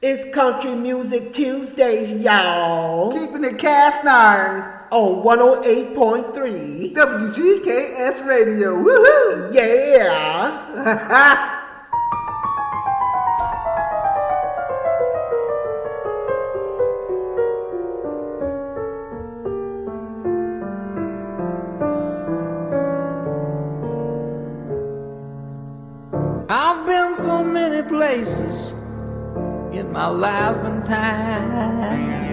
It's Country Music Tuesdays, y'all. Keeping it cast iron. On 108.3 WGKS Radio. Woohoo! Yeah. laughing time.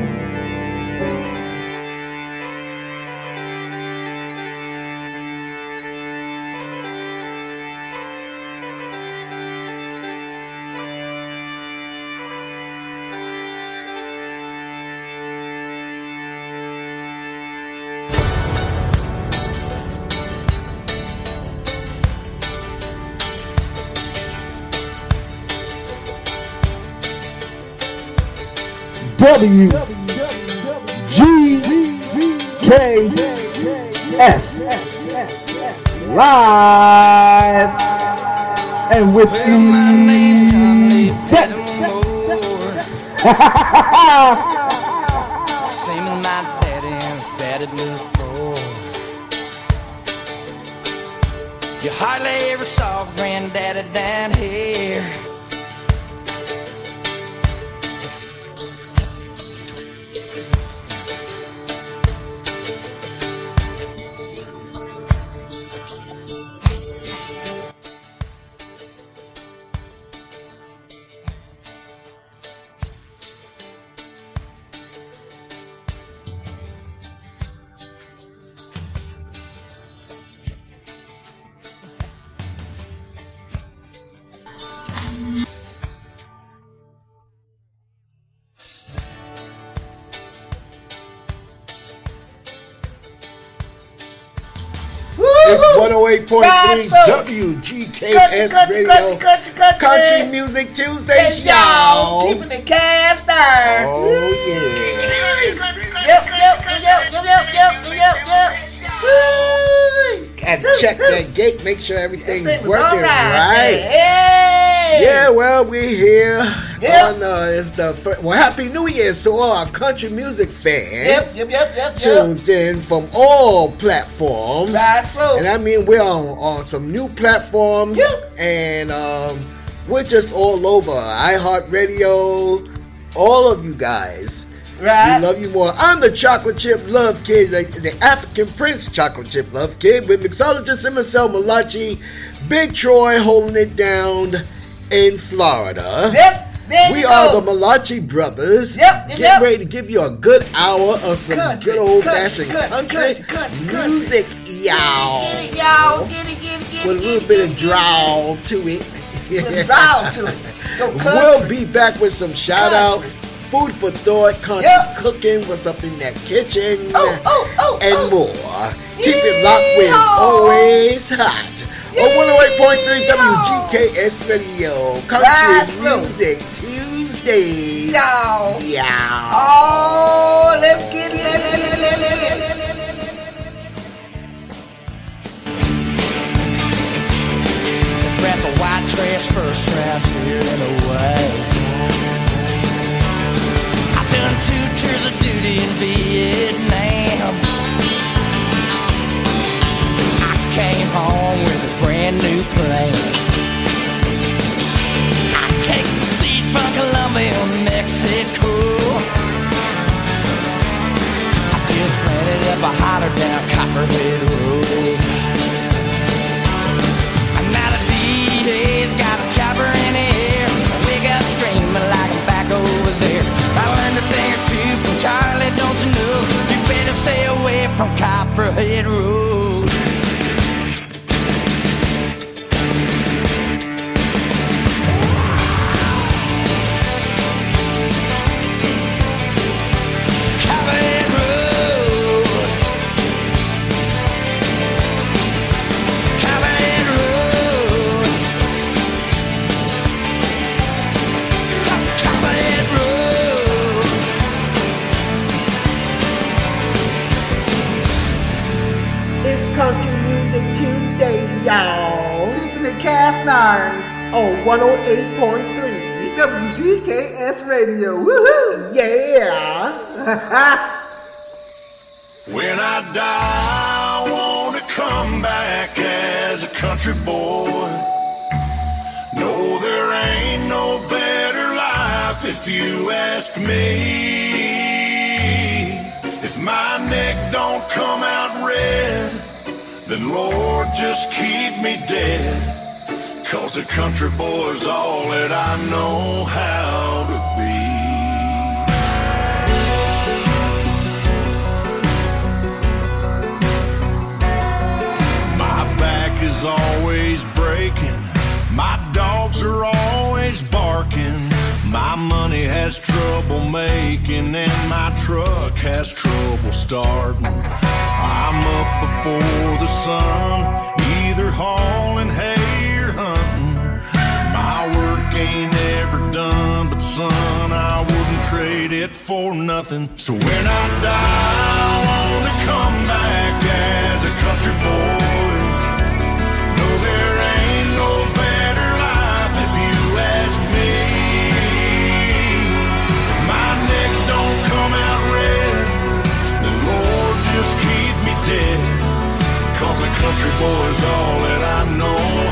W G K S live and with Well, my name's Tommy Pettimore. Same as my daddy and daddy before. You hardly ever saw granddaddy down here. It's 108.3 Right, so- WGKS Country, Radio. country, country, country. Country Music Tuesdays, Hey, y'all. Keeping it cast iron. Oh, yeah. Yep, yep, yep, yep, yep, yep, yep, yep. To check that gate, make sure everything's working all right. Hey! Yeah, well, we're here Yeah. on uh, it's the fir- well, Happy New Year to all our country music fans yep, yep, yep, yep. tuned in from all platforms. Right, so. And I mean, we're on, on some new platforms, Yep. and um, we're just all over iHeartRadio. All of you guys, Right. we love you more. I'm the Chocolate Chip Love Kid, the, the African Prince Chocolate Chip Love Kid, with mixologist MSL Malachi, Big Troy holding it down in Florida. Yep, there We are go. the Malachi brothers. Yep, Get yep. ready to give you a good hour of some Country, good old fashioned country, country, country, country, music, y'all. Get it, y'all. Get it, get it, get it. With a little it, bit of drawl to it. Drawl to it. Go We'll be back with some shout outs, food for thought, conscious Yep. cooking, what's up in that kitchen, Oh, oh, oh, and oh. more. Keep it locked with Yeehaw. always hot. 108.3 WGKS Radio. Country That's Music. Tuesday. Y'all. Yeah. Oh, let's get it. Let, let, let, let, let, let, let, let. a white trash first right here in a way. I done two tours of duty in Vietnam. I came home with brand new plan. I take the seed from Colombia, Mexico. I just planted up a holler down Copperhead Road. I'm out of DJ's got a chopper in the air. I wake up screaming like I'm back over there. I learned a thing or two from Charlie, don't you know? You better stay away from Copperhead Road. on 108.3 WGKS Radio. Woohoo! Yeah! when I die, I want to come back as a country boy. No, there ain't no better life if you ask me. If my neck don't come out red, then Lord, just keep me dead. Cause a country boy is all that I know how to be. My back is always breaking, my dogs are always barking. My money has trouble making, and my truck has trouble starting. I'm up before the sun, either hauling hay trade it for nothing. So when I die, I wanna come back as a country boy. No, there ain't no better life if you ask me. If my neck don't come out red, Lord just keep me a country boy's all that I know.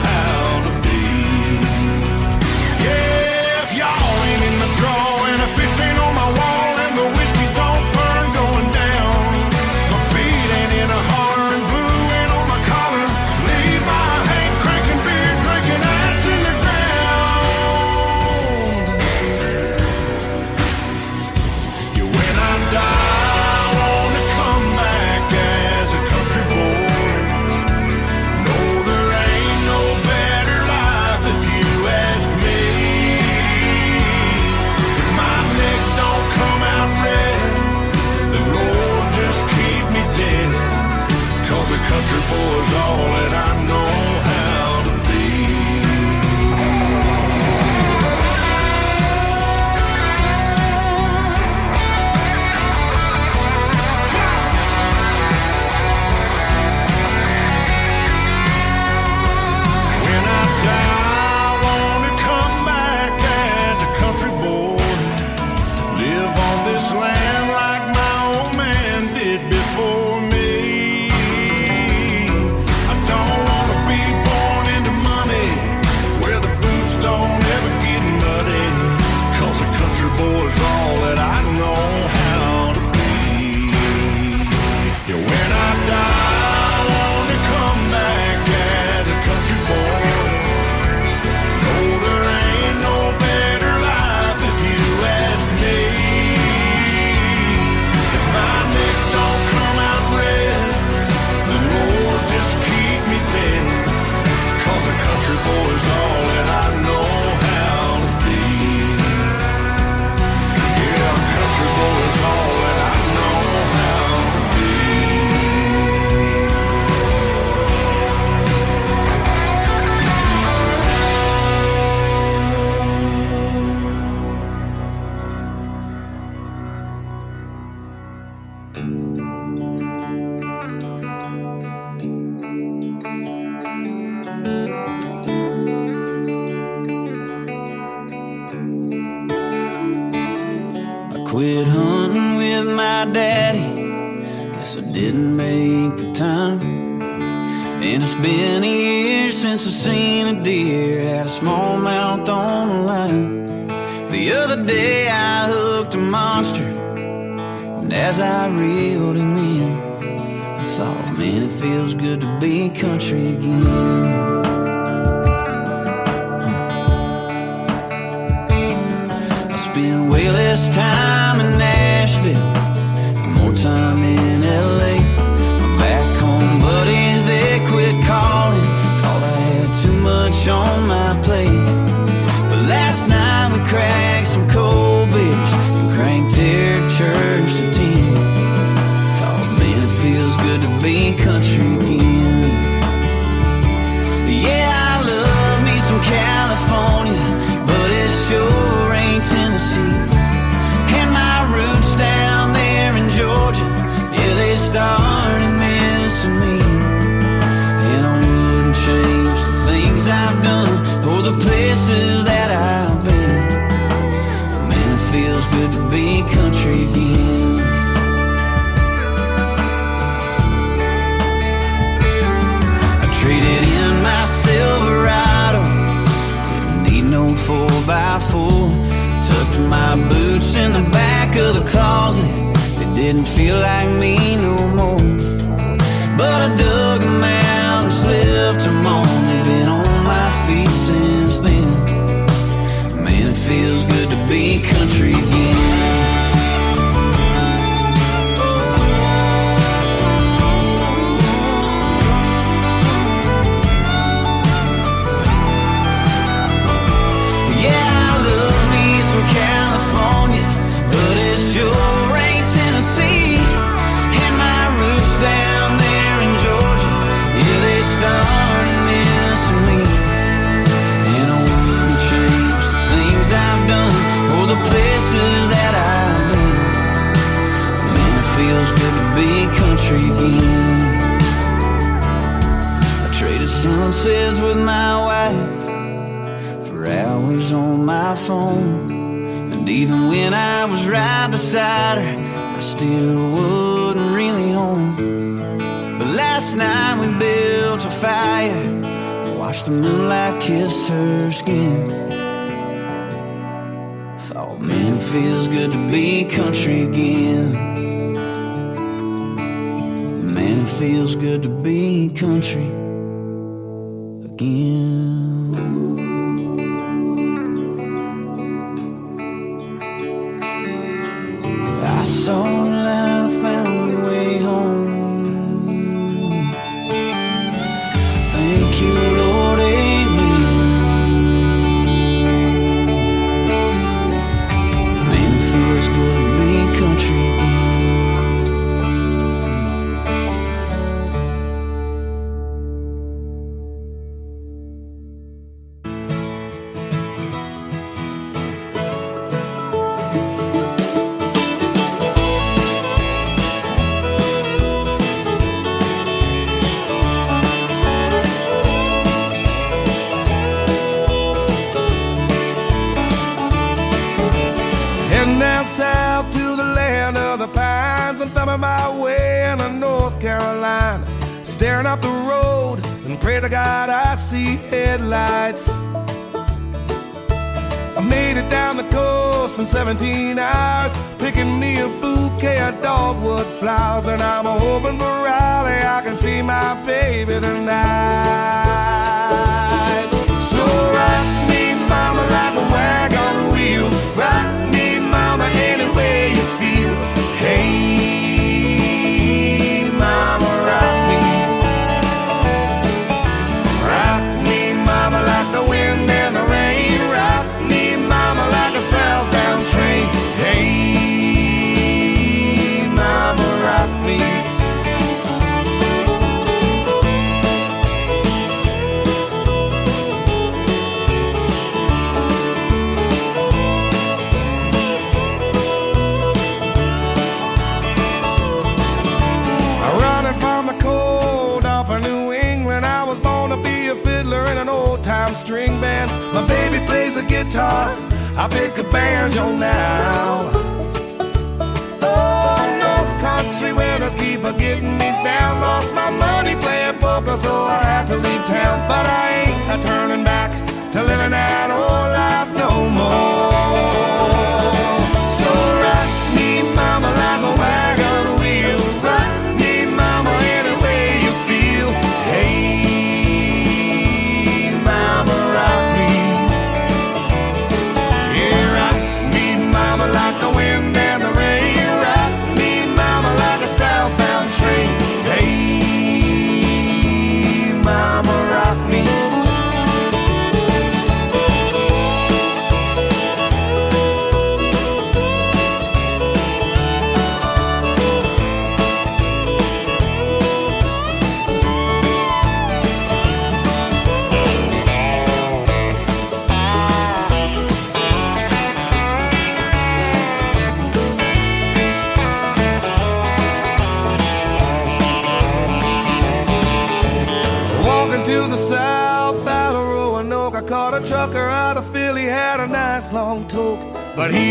didn't feel like me no more. But I do. dances with my wife for hours on my phone. And even when I was right beside her, I still wasn't really home. But last night we built a fire, watched the moonlight kiss her skin. Thought, man, it feels good to be country again. Man, it feels good to be country. 17 hours picking me a bouquet of dogwood flowers. And I'm hoping for rally I can see my baby tonight. I pick a banjo now. Oh, North Country winners keep a getting me down. Lost my money playing poker, so I had to leave town. But I ain't a turning back to living out.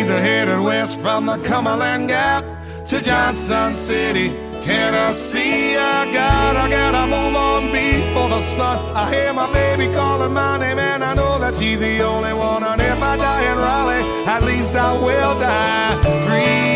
He's headed west from the Cumberland Gap to Johnson City, Tennessee. I gotta, gotta move on before the sun. I hear my baby calling my name, and I know that she's the only one. And if I die in Raleigh, at least I will die free.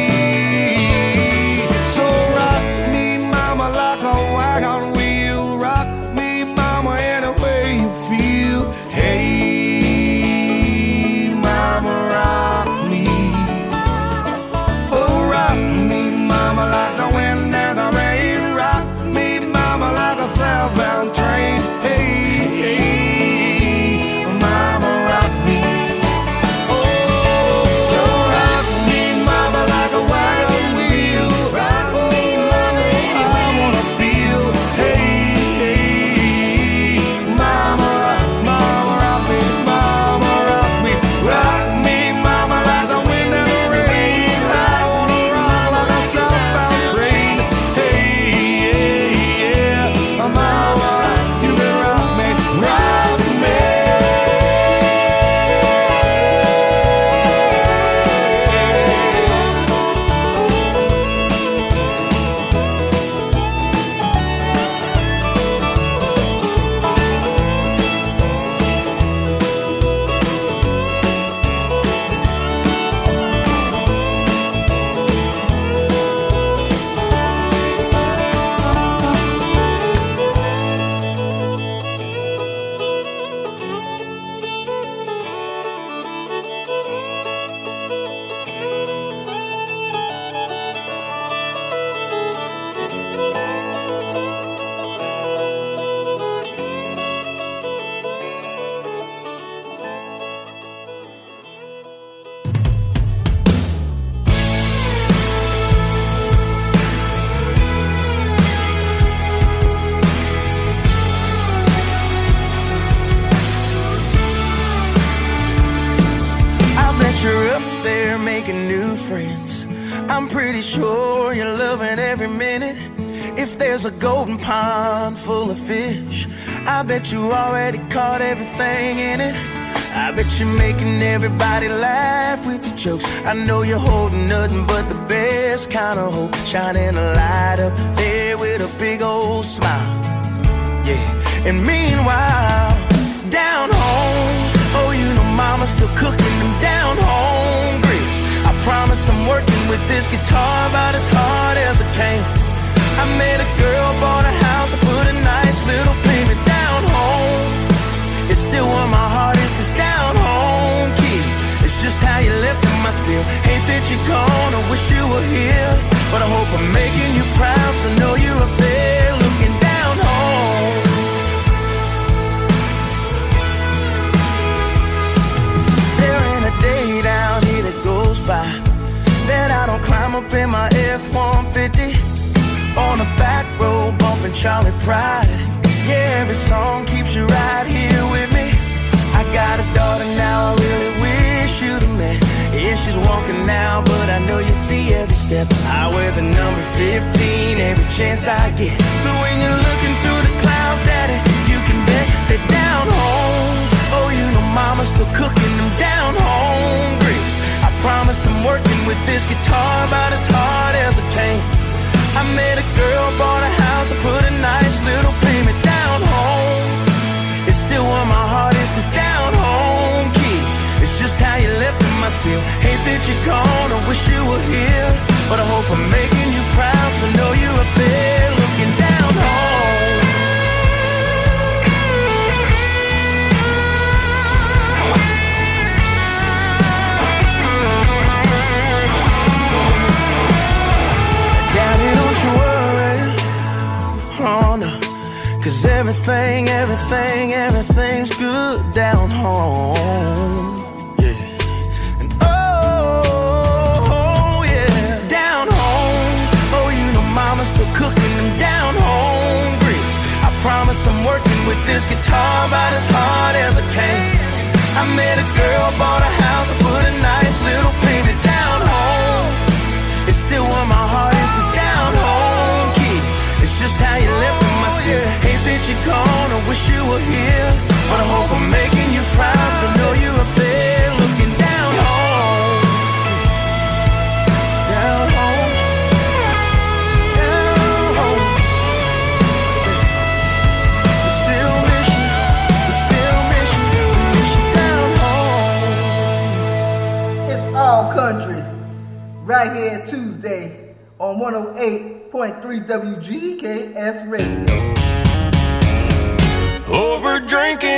You already caught everything in it. I bet you're making everybody laugh with your jokes. I know you're holding nothing but the best kind of hope. Shining a light up there with a big old smile. Yeah. And meanwhile, down home, oh, you know mama's still cooking them down home grits. I promise I'm working with this guitar about as hard as I can. I met a girl, bought a house, I put still hate that you're gone. I wish you were here, but I hope I'm making you proud I know you're up there looking down home. There ain't a day down here that goes by that I don't climb up in my F-150 on the back road bumping Charlie Pride. Yeah, every song keeps you right here with me. I got a daughter now, I really wish you'd Yeah, she's walking now, but I know you see every step. I wear the number 15 every chance I get. So when you're looking through the clouds, Daddy, you can bet that down home. Oh, you know mama's still cooking them down home grits. I promise I'm working with this guitar about as hard as I can. I met a girl, bought a house, I put a nice little payment down home. It's still where my heart is, this down home I still hate that you're gone. I wish you were here, but I hope I'm making you proud I know you're up there looking down home. Daddy, don't you worry. Oh. Cause everything, everything, everything's good down home. Promise I'm working with this guitar about as hard as I can. I met a girl, bought a house, 106.3 WGKS Radio. Over drinking.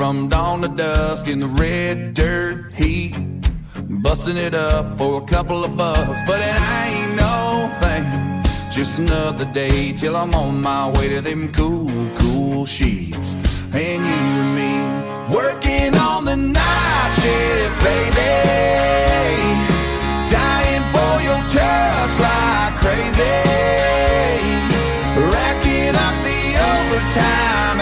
from dawn to dusk in the red dirt heat, busting it up for a couple of bucks. But it ain't no thing, just another day till I'm on my way to them cool, cool sheets. And you and me working on the night shift, baby, dying for your touch like crazy, racking up the overtime.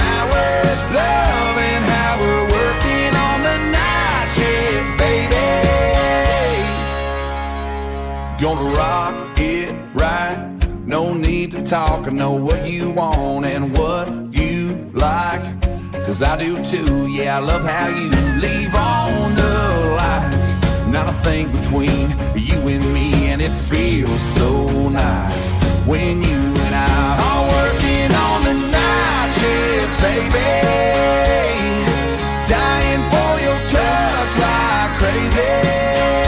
gonna rock it right. No need to talk, I know what you want and what you like. Cause I do too, yeah, I love how you leave on the lights. Not a thing between you and me, and it feels so nice when you and I are working on the night shift, baby. Dying for your touch like crazy.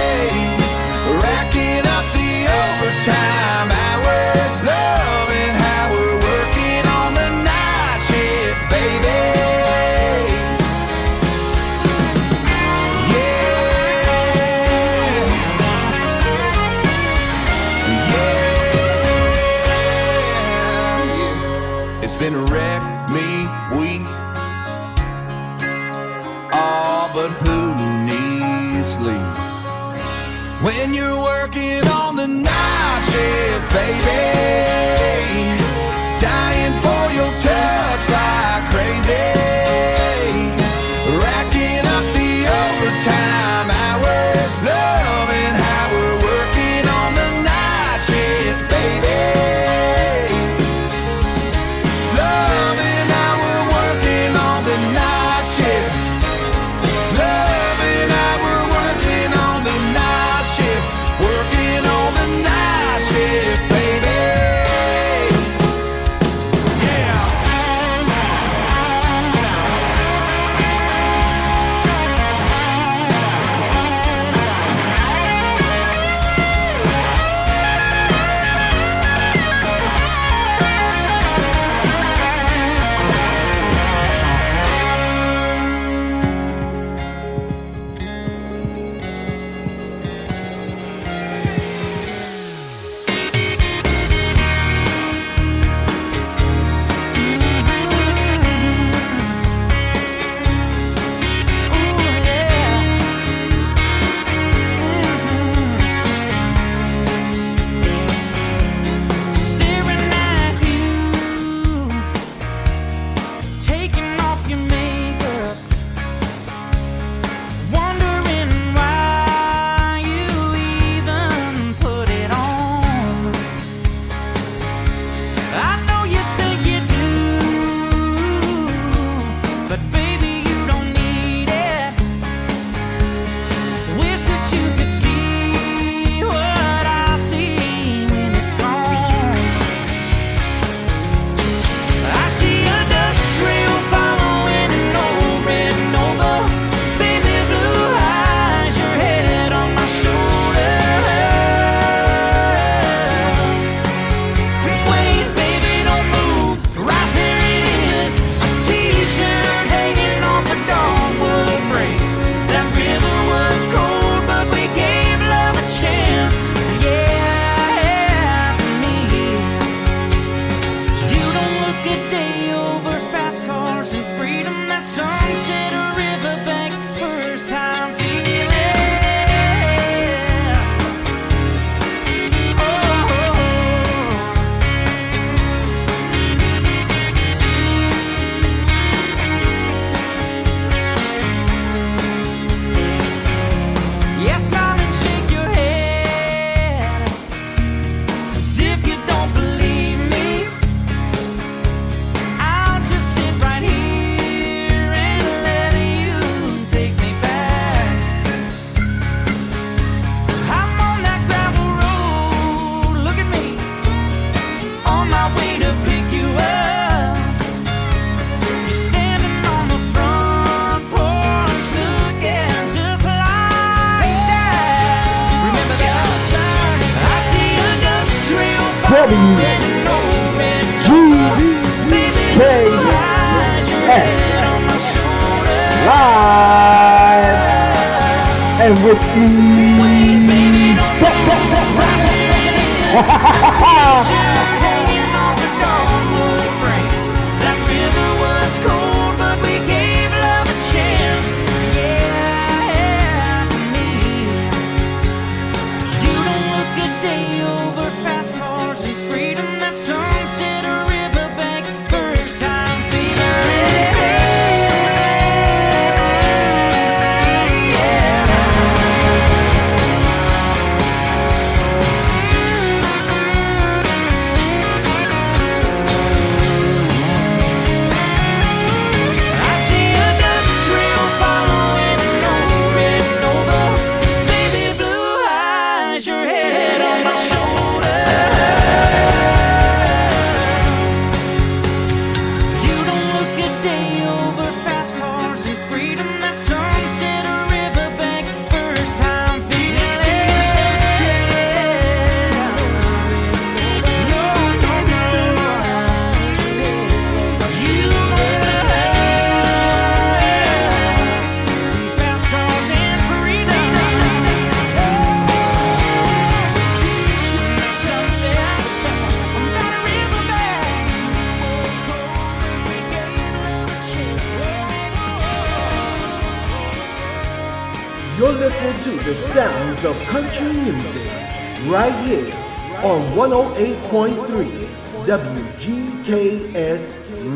108.3 WGKS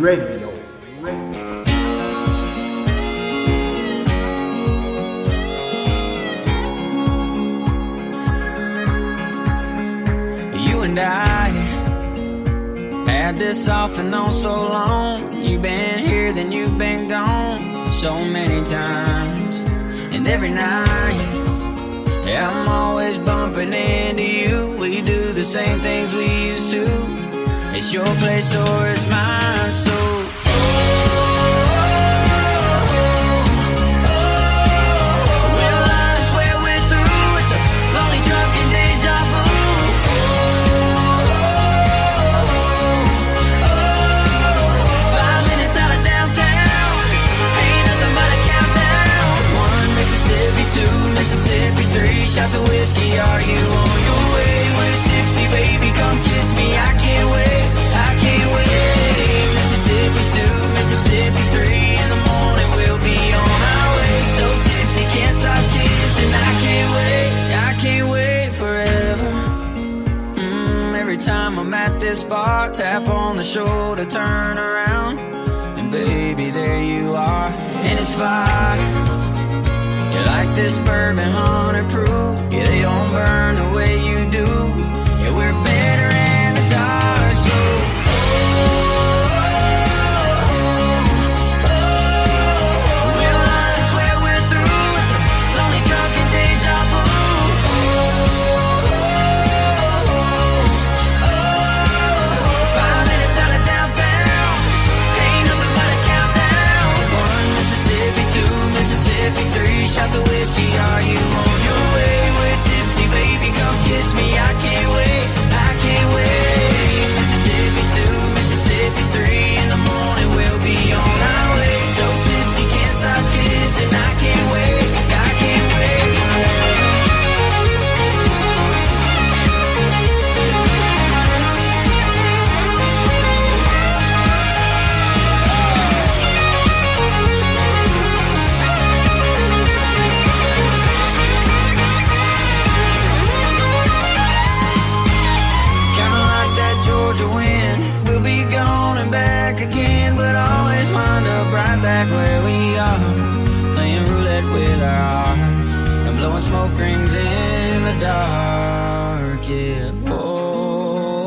Radio. You and I had this off and on so long. You've been here, then you've been gone so many times. And every night, yeah, I'm always bumping into you. We do the same things we used to. It's your place or it's mine. So shots of whiskey. Are you on your way? We're tipsy, baby, come kiss me. I can't wait, I can't wait. Mississippi two, Mississippi three. In the morning we'll be on our way. So tipsy, can't stop kissing. I can't wait, I can't wait forever. Mm, every time I'm at this bar, tap on the shoulder, turn around, and baby, there you are, and it's fire. This bourbon hundred proof? Yeah, they don't burn the way you do. Kiss me. Smoke rings in the dark. Yeah. Oh.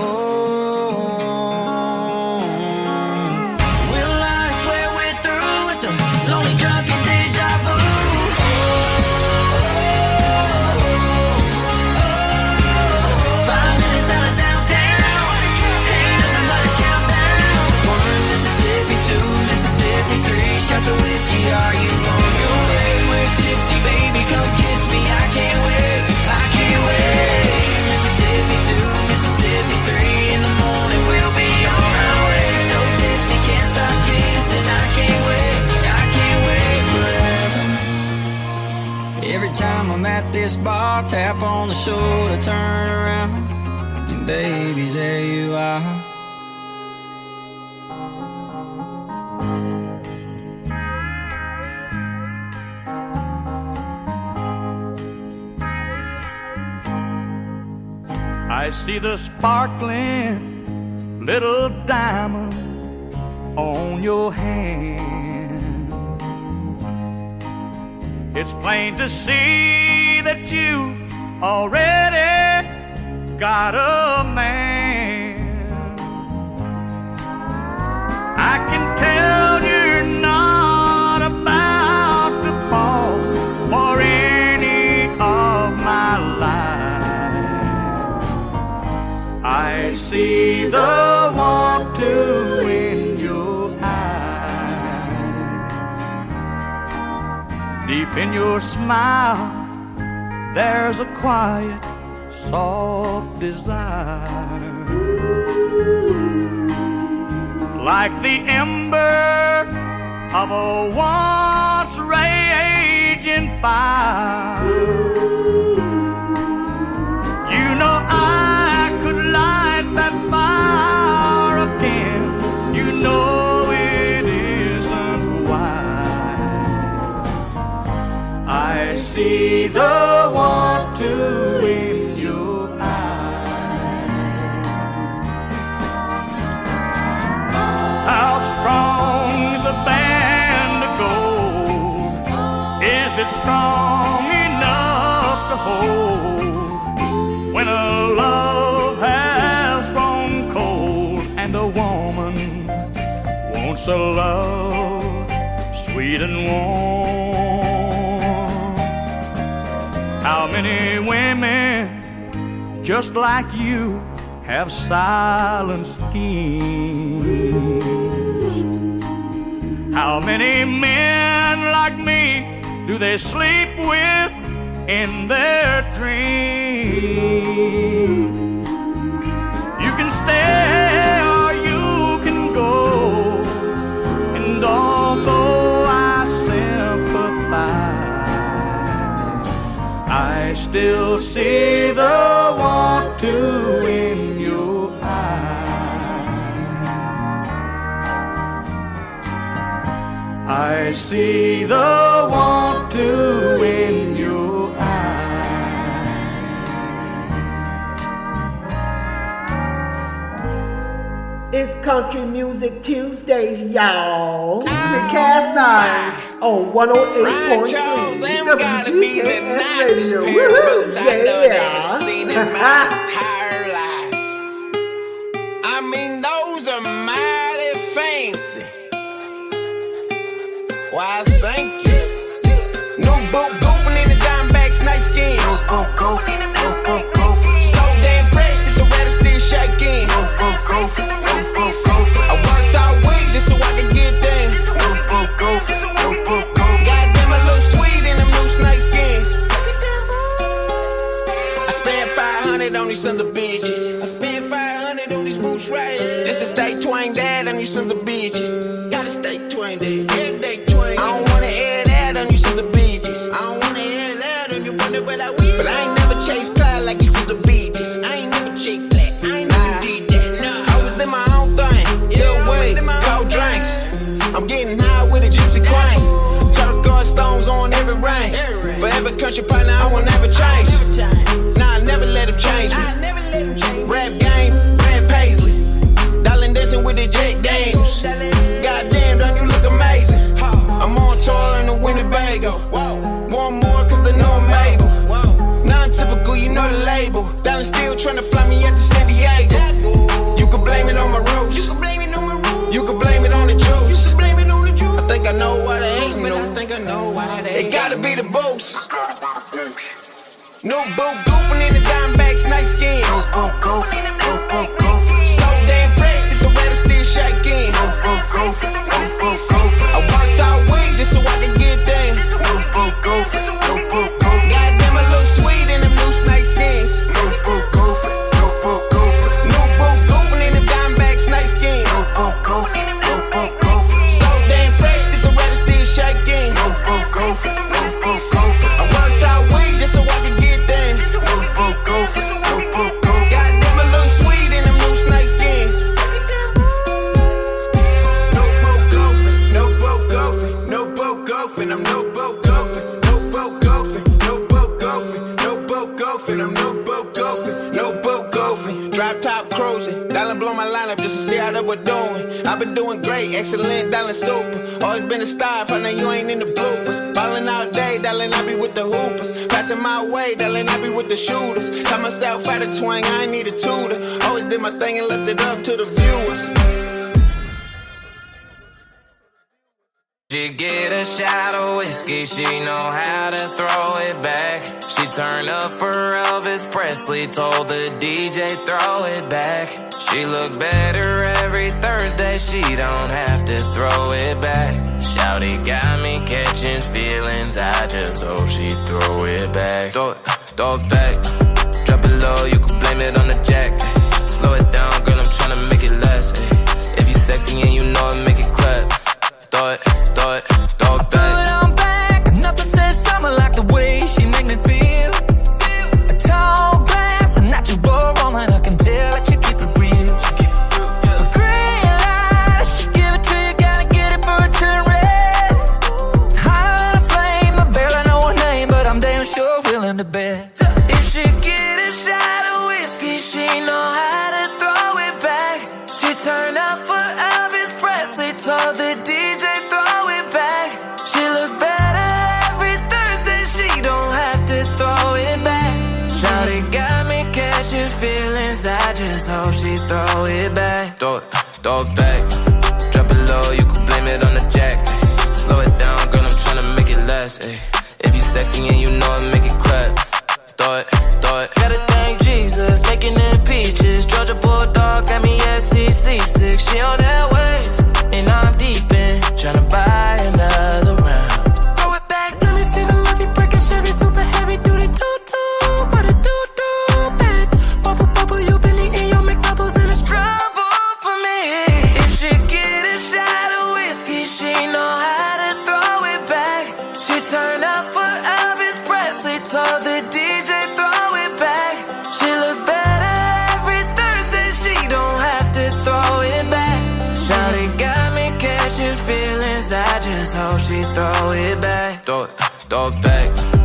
Well, I swear we're through with the lonely drunken deja vu. Five minutes out of downtown, ain't nothing but a countdown. One Mississippi, two Mississippi, three shots of whiskey. Are you on your at this bar, tap on the shoulder, turn around, and baby, there you are. I see the sparkling little diamond on your hand. It's plain to see that you've already got a man. I can tell you're not about to fall for any of my lies. I see the want to in your eyes. Deep in your smile, there's a quiet, soft desire. Like the ember of a once raging fire. You know I could light that fire again. You know it isn't why. I see the to in your eyes. How strong is a band of gold? Is it strong enough to hold when a love has grown cold and a woman wants a love sweet and warm? Many women just like you have silent schemes? How many men like me do they sleep with in their dreams? You can stay still see the want to in your eyes. I see the want to in your It's Country Music Tuesdays, y'all. The Cast 9 ah. on 108.3. Be the nicest pair of boots I've ever seen in my entire life. I mean, those are mighty fancy. Why, thank you. No boat goofing in the Diamondback snake skin. So damn fresh that the weather still shaking. I worked all week just so I sons of bitches. I spent 500 on these boots right. Just to stay twang dad on you sons of bitches. Gotta stay twang dad. Every day twang. I don't wanna air that on you sons of bitches. I don't wanna air that on you wonder but I will. But I ain't never chased cloud like you sons of bitches. I ain't never chased that. I ain't never did that. Nah. I was in my own thing. Yeah, way. Cold drinks. I'm getting high with a gypsy queen. Guard stones on every rain. Forever country partner, I won't ever change. Nah, I never let him change me. No boot goofing in the Diamondback snake skin. So way, I be with the shooters. Tell myself out of twang, I ain't need a tutor. Always did my thing and left it up to the viewers. She get a shot of whiskey, she know how to throw it back. She turn up for Elvis Presley, told the DJ throw it back. She look better every Thursday, she don't have to throw it back. Shouty got me catching feelings, I just hope she throw it back. Throw it, throw it back, drop it low, you can blame it on the jack. Slow it down, girl, I'm tryna make it last. If you sexy and you know it, make it clap. Throw it, throw it, throw it back. 50 and you know I make it clap. Throw it, throw it. Gotta thank Jesus, making it peaches. Georgia Bulldog got me SEC CC6. She on that way, and I'm deep I just hope she throw it back. Throw it, throw it back.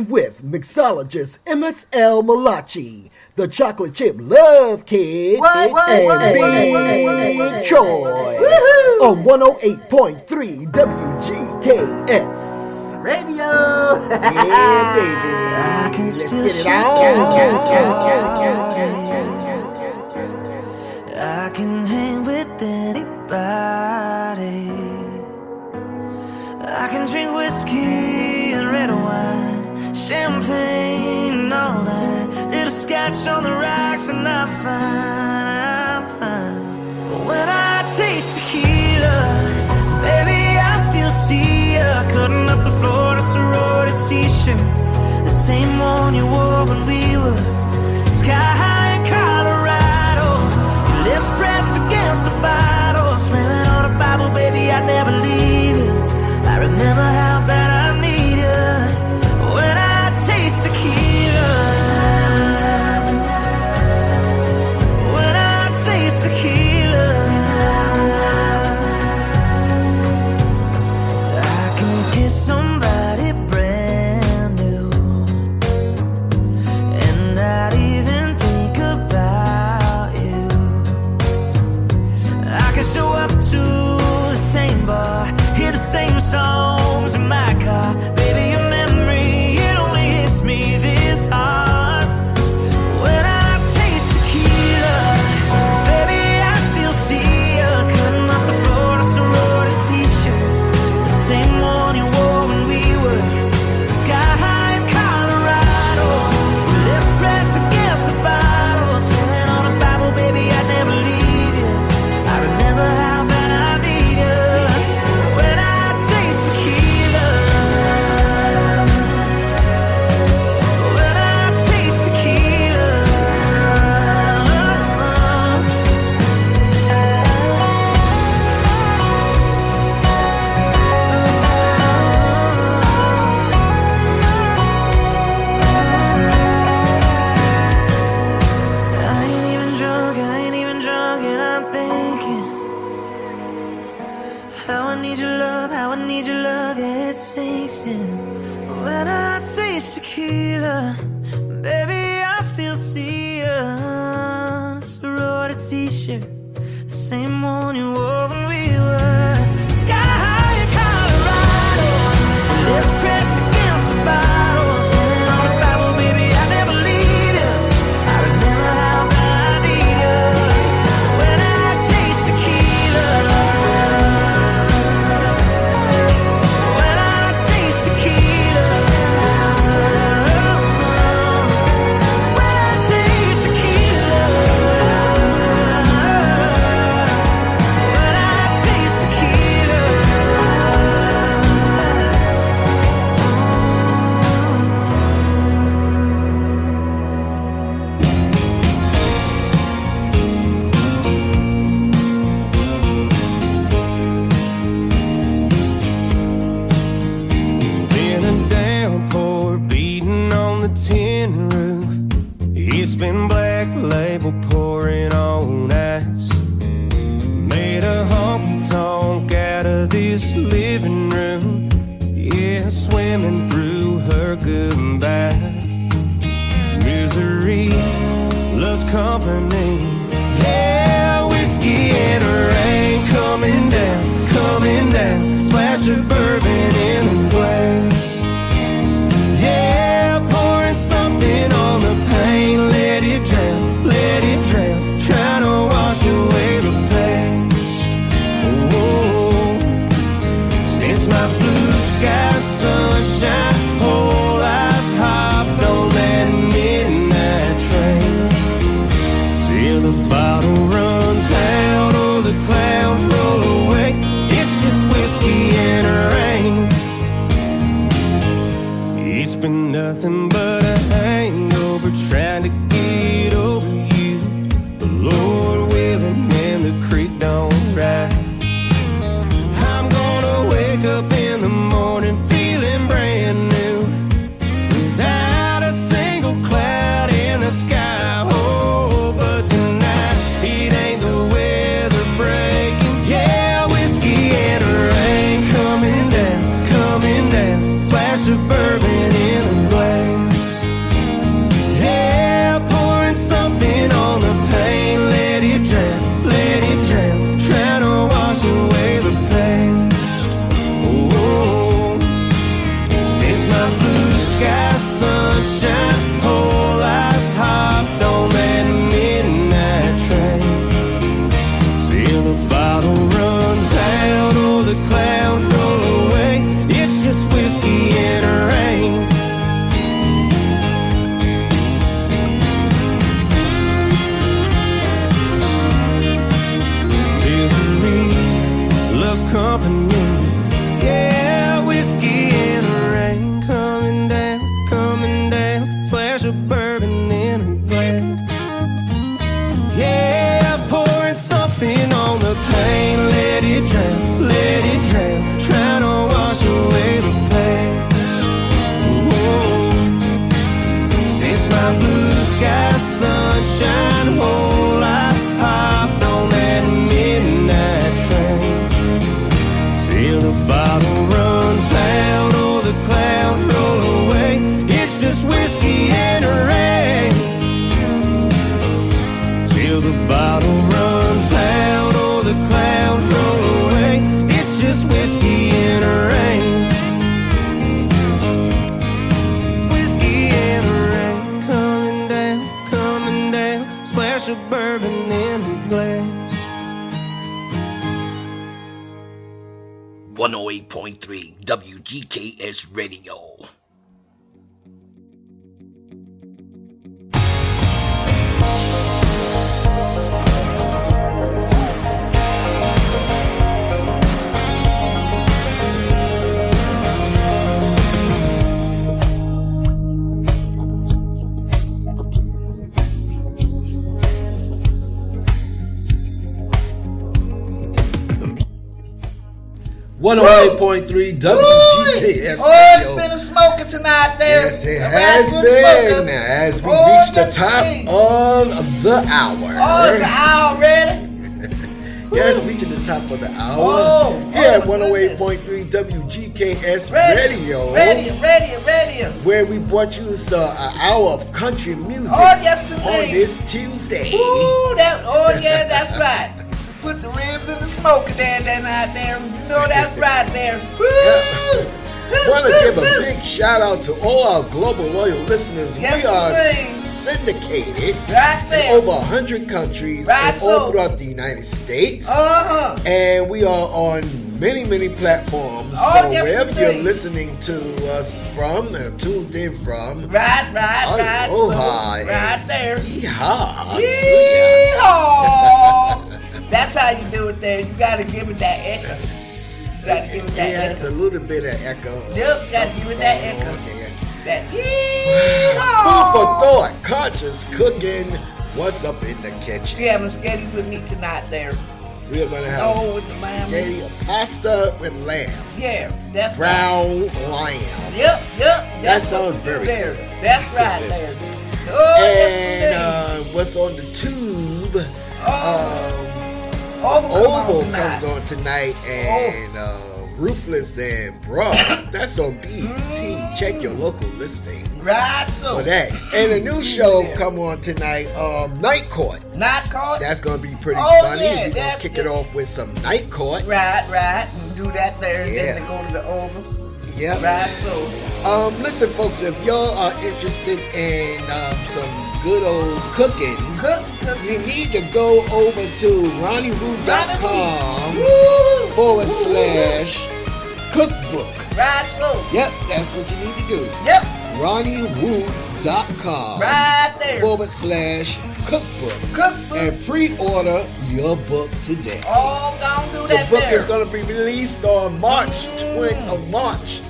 with mixologist MSL Malachi, the chocolate chip love kid, what, and Big Troy on 108.3 WGKS. Radio! yeah, baby. I can Let's still get. I can hang with anybody. I can drink whiskey and red wine champagne, all that little scotch on the rocks, and I'm fine, I'm fine. But when I taste tequila, baby, I still see you cutting up the floor in a sorority t-shirt, the same one you wore when we were sky high in Colorado. Your lips pressed against the bottle, swimming on a Bible, baby, I never leave you. I remember how bad. song. in black label pour One hundred eight point three W G K S Oh, it's been a smoking tonight there. Yes, it has been. As we oh, reach the top thing. of the hour. Oh, it's an hour already? Yes, reaching the top of the hour. Oh, yeah, oh 108.3 WGKS radio, radio. Radio, radio, Where we brought you uh, an hour of country music. Oh, yes, indeed. On this Tuesday. Ooh, that, oh, yeah, that's right. Put the ribs in the smoker there, then out there. You know that's right there. Woo! Want to give a big shout out to all our global loyal listeners. Yes, we are syndicated Right in over 100 countries Right and all throughout the United States. Uh-huh. And we are on many, many platforms. Oh, so yes, wherever indeed. you're listening to us from, uh, tuned in from, Right, right, right. So, right there. yeehaw. Yeehaw! That's how you do it there. You gotta give it that echo. You gotta give it that Yeah, it's a little bit of echo. Yep, gotta give it that echo. That Food for thought, conscious cooking. What's up in the kitchen? Yeah, Muscatty with me tonight there. We are gonna have Oh, with the lamb. spaghetti or pasta with lamb, Yeah, that's right. brown lamb. Yep, yep. That sounds what we do very there. good. That's right there. Oh, and uh, what's on the tube? Um, Oval, come on Oval tonight. comes on tonight, and uh, Ruthless and Bro. That's on BET. Check your local listings Right, so. for that. And a new show come on tonight. Um, Night Court. Night Court. That's gonna be pretty Oh, funny. yeah, We're gonna kick it off with some Night Court. Right, right. And do that there, and Yeah. then go to the Oval. Yeah. Right, so. Um, listen, folks, if y'all are interested in um, some good old cooking, Cook, you need to go over to ronniewoo.com forward slash cookbook. Right, so. Yep, that's what you need to do. Yep, ronniewoo.com right there. forward slash cookbook Cookbook. and pre-order your book today. All gonna do The that book there. is going to be released on March 20 of uh, March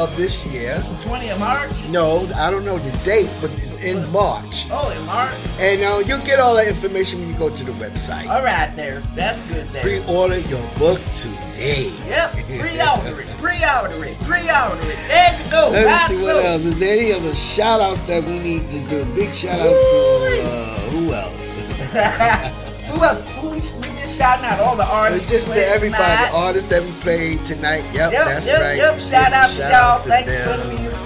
of this year. 20 of March. No, I don't know the date, but it's in March. Oh, in March. And now you'll get all that information when you go to the website. All right, there. That's good there. Pre-order your book today. Yep, pre-order it, pre-order it, pre-order it. There you go. Let me see so. what else. Is there any other shout outs that we need to do? Big shout out to uh, who else? Who else? Who we, we shouting out all the artists. It's just to everybody, tonight. the artists that we played tonight. Yep, Yep, that's yep, right. yep. Shout out to y'all. Thank you for the music.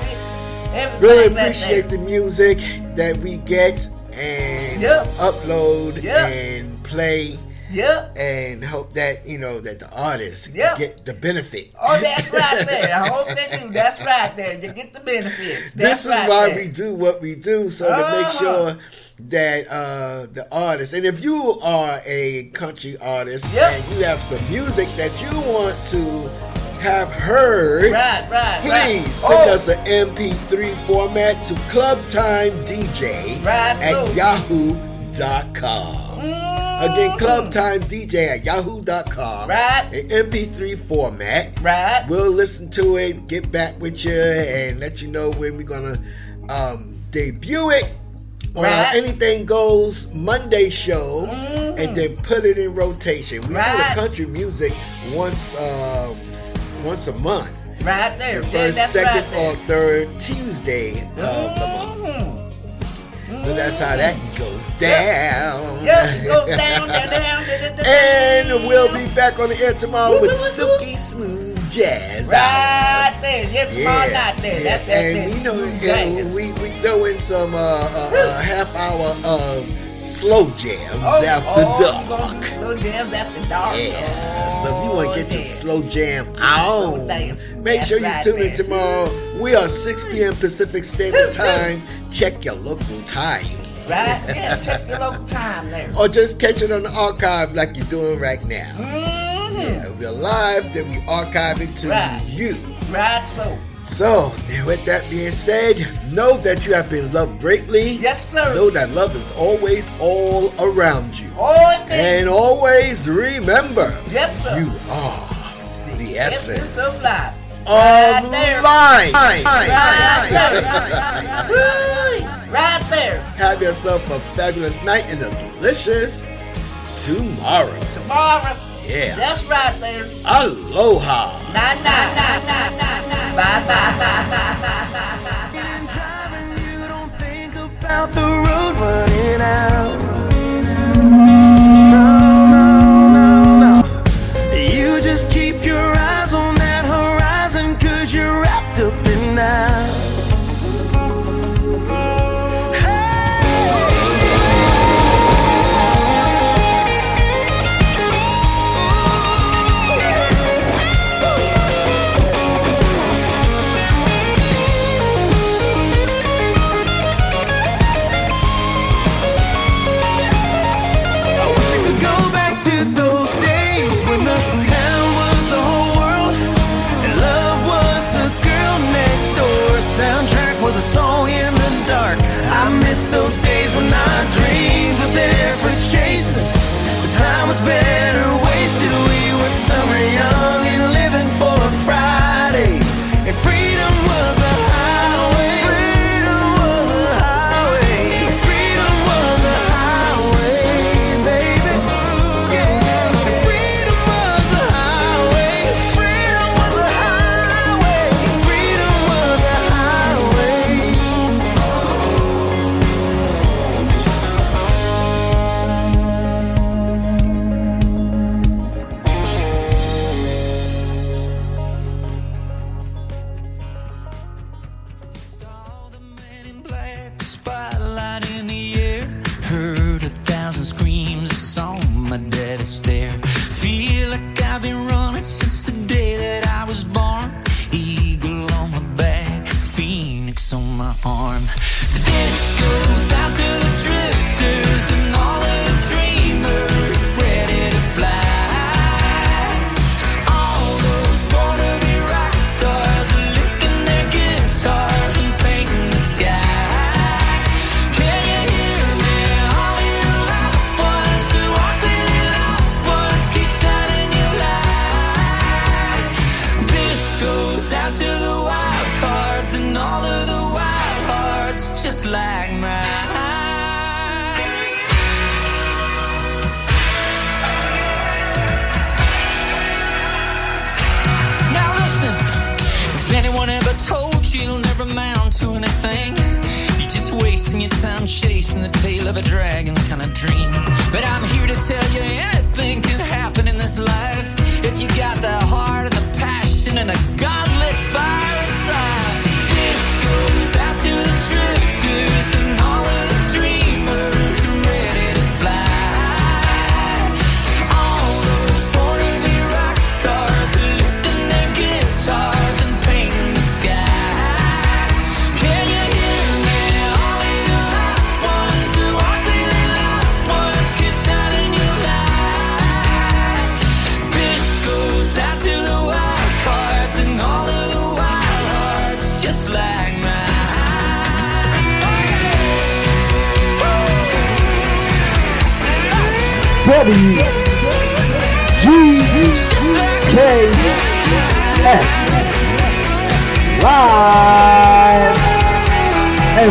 Everything Really appreciate the music that we get and Yep. upload Yep. and play Yep. and hope that you know that the artists Yep. get the benefit. Oh, that's right there. I hope they do. That's right there. You get the benefits. That's this is right why there. we do what we do, so to make Uh-huh. sure that uh, the artist, and if you are a country artist Yep. and you have some music that you want to have heard, Right, right, please right. send Oh. us an MP3 format to clubtimedj Right, at so- yahoo.com. Again, clubtimedj at yahoo.com. Right. An MP3 format. Right. We'll listen to it, get back with you, and let you know when we're gonna um, debut it on our Anything Goes Monday show, mm-hmm. and then put it in rotation. We do the country music once um, once a month, Right there. the first, that's second, right or third Tuesday of the month. Mm-hmm. So that's how that mm-hmm. goes down. Yep, goes down, down, down, down, down, down. And we'll be back on the air tomorrow with Silky Smooth Jazz. Right there. Yes, tomorrow night there. yeah. That's, that's and it. you know, and we we throw in some uh, uh, uh, half hour of slow jams Oh, after oh, dark. you gonna do Slow jams after dark. Yeah. So if you want to get your slow jam on, make That's sure you right tune in tomorrow. We are 6 p.m. Pacific Standard Time. Check your local time. Right? Yeah, check your local time there. Or just catch it on the archive like you're doing right now. Mm-hmm the live, then we archive it to right. you. Right so. So, with that being said, know that you have been loved greatly. Yes, sir. Know that love is always all around you. Oh, and always remember, yes, sir. You are the, the essence, essence, of life. Of right there. life. Right, there. right there. Have yourself a fabulous night and a delicious tomorrow. Tomorrow. Yeah. That's right, Larry. Aloha. Nah, nah, nah, nah, nah, nah. Bye, bye, bye, bye, bye, bye, bye. bye. Been driving, you don't think about the road running out. No, no, no, no. You just keep your eyes on that horizon, cause you're wrapped up in now.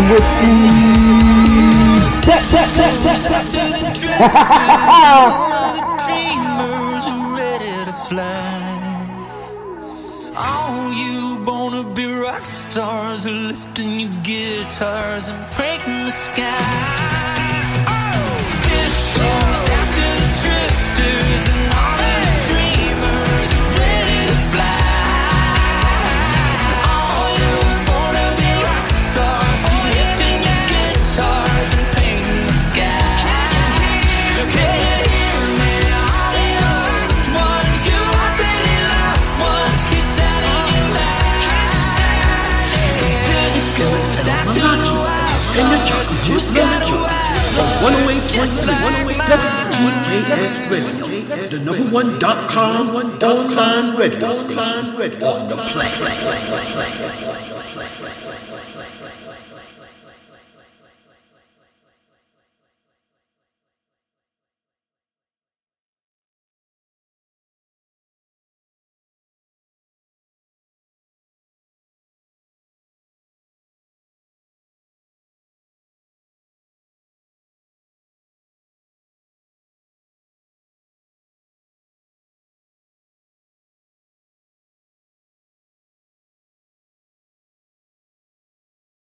with the. All you wanna be rock stars lifting your guitars and breaking the sky. Just gotta on 108.3 Radio, the number one dot com online radio station. On the planet.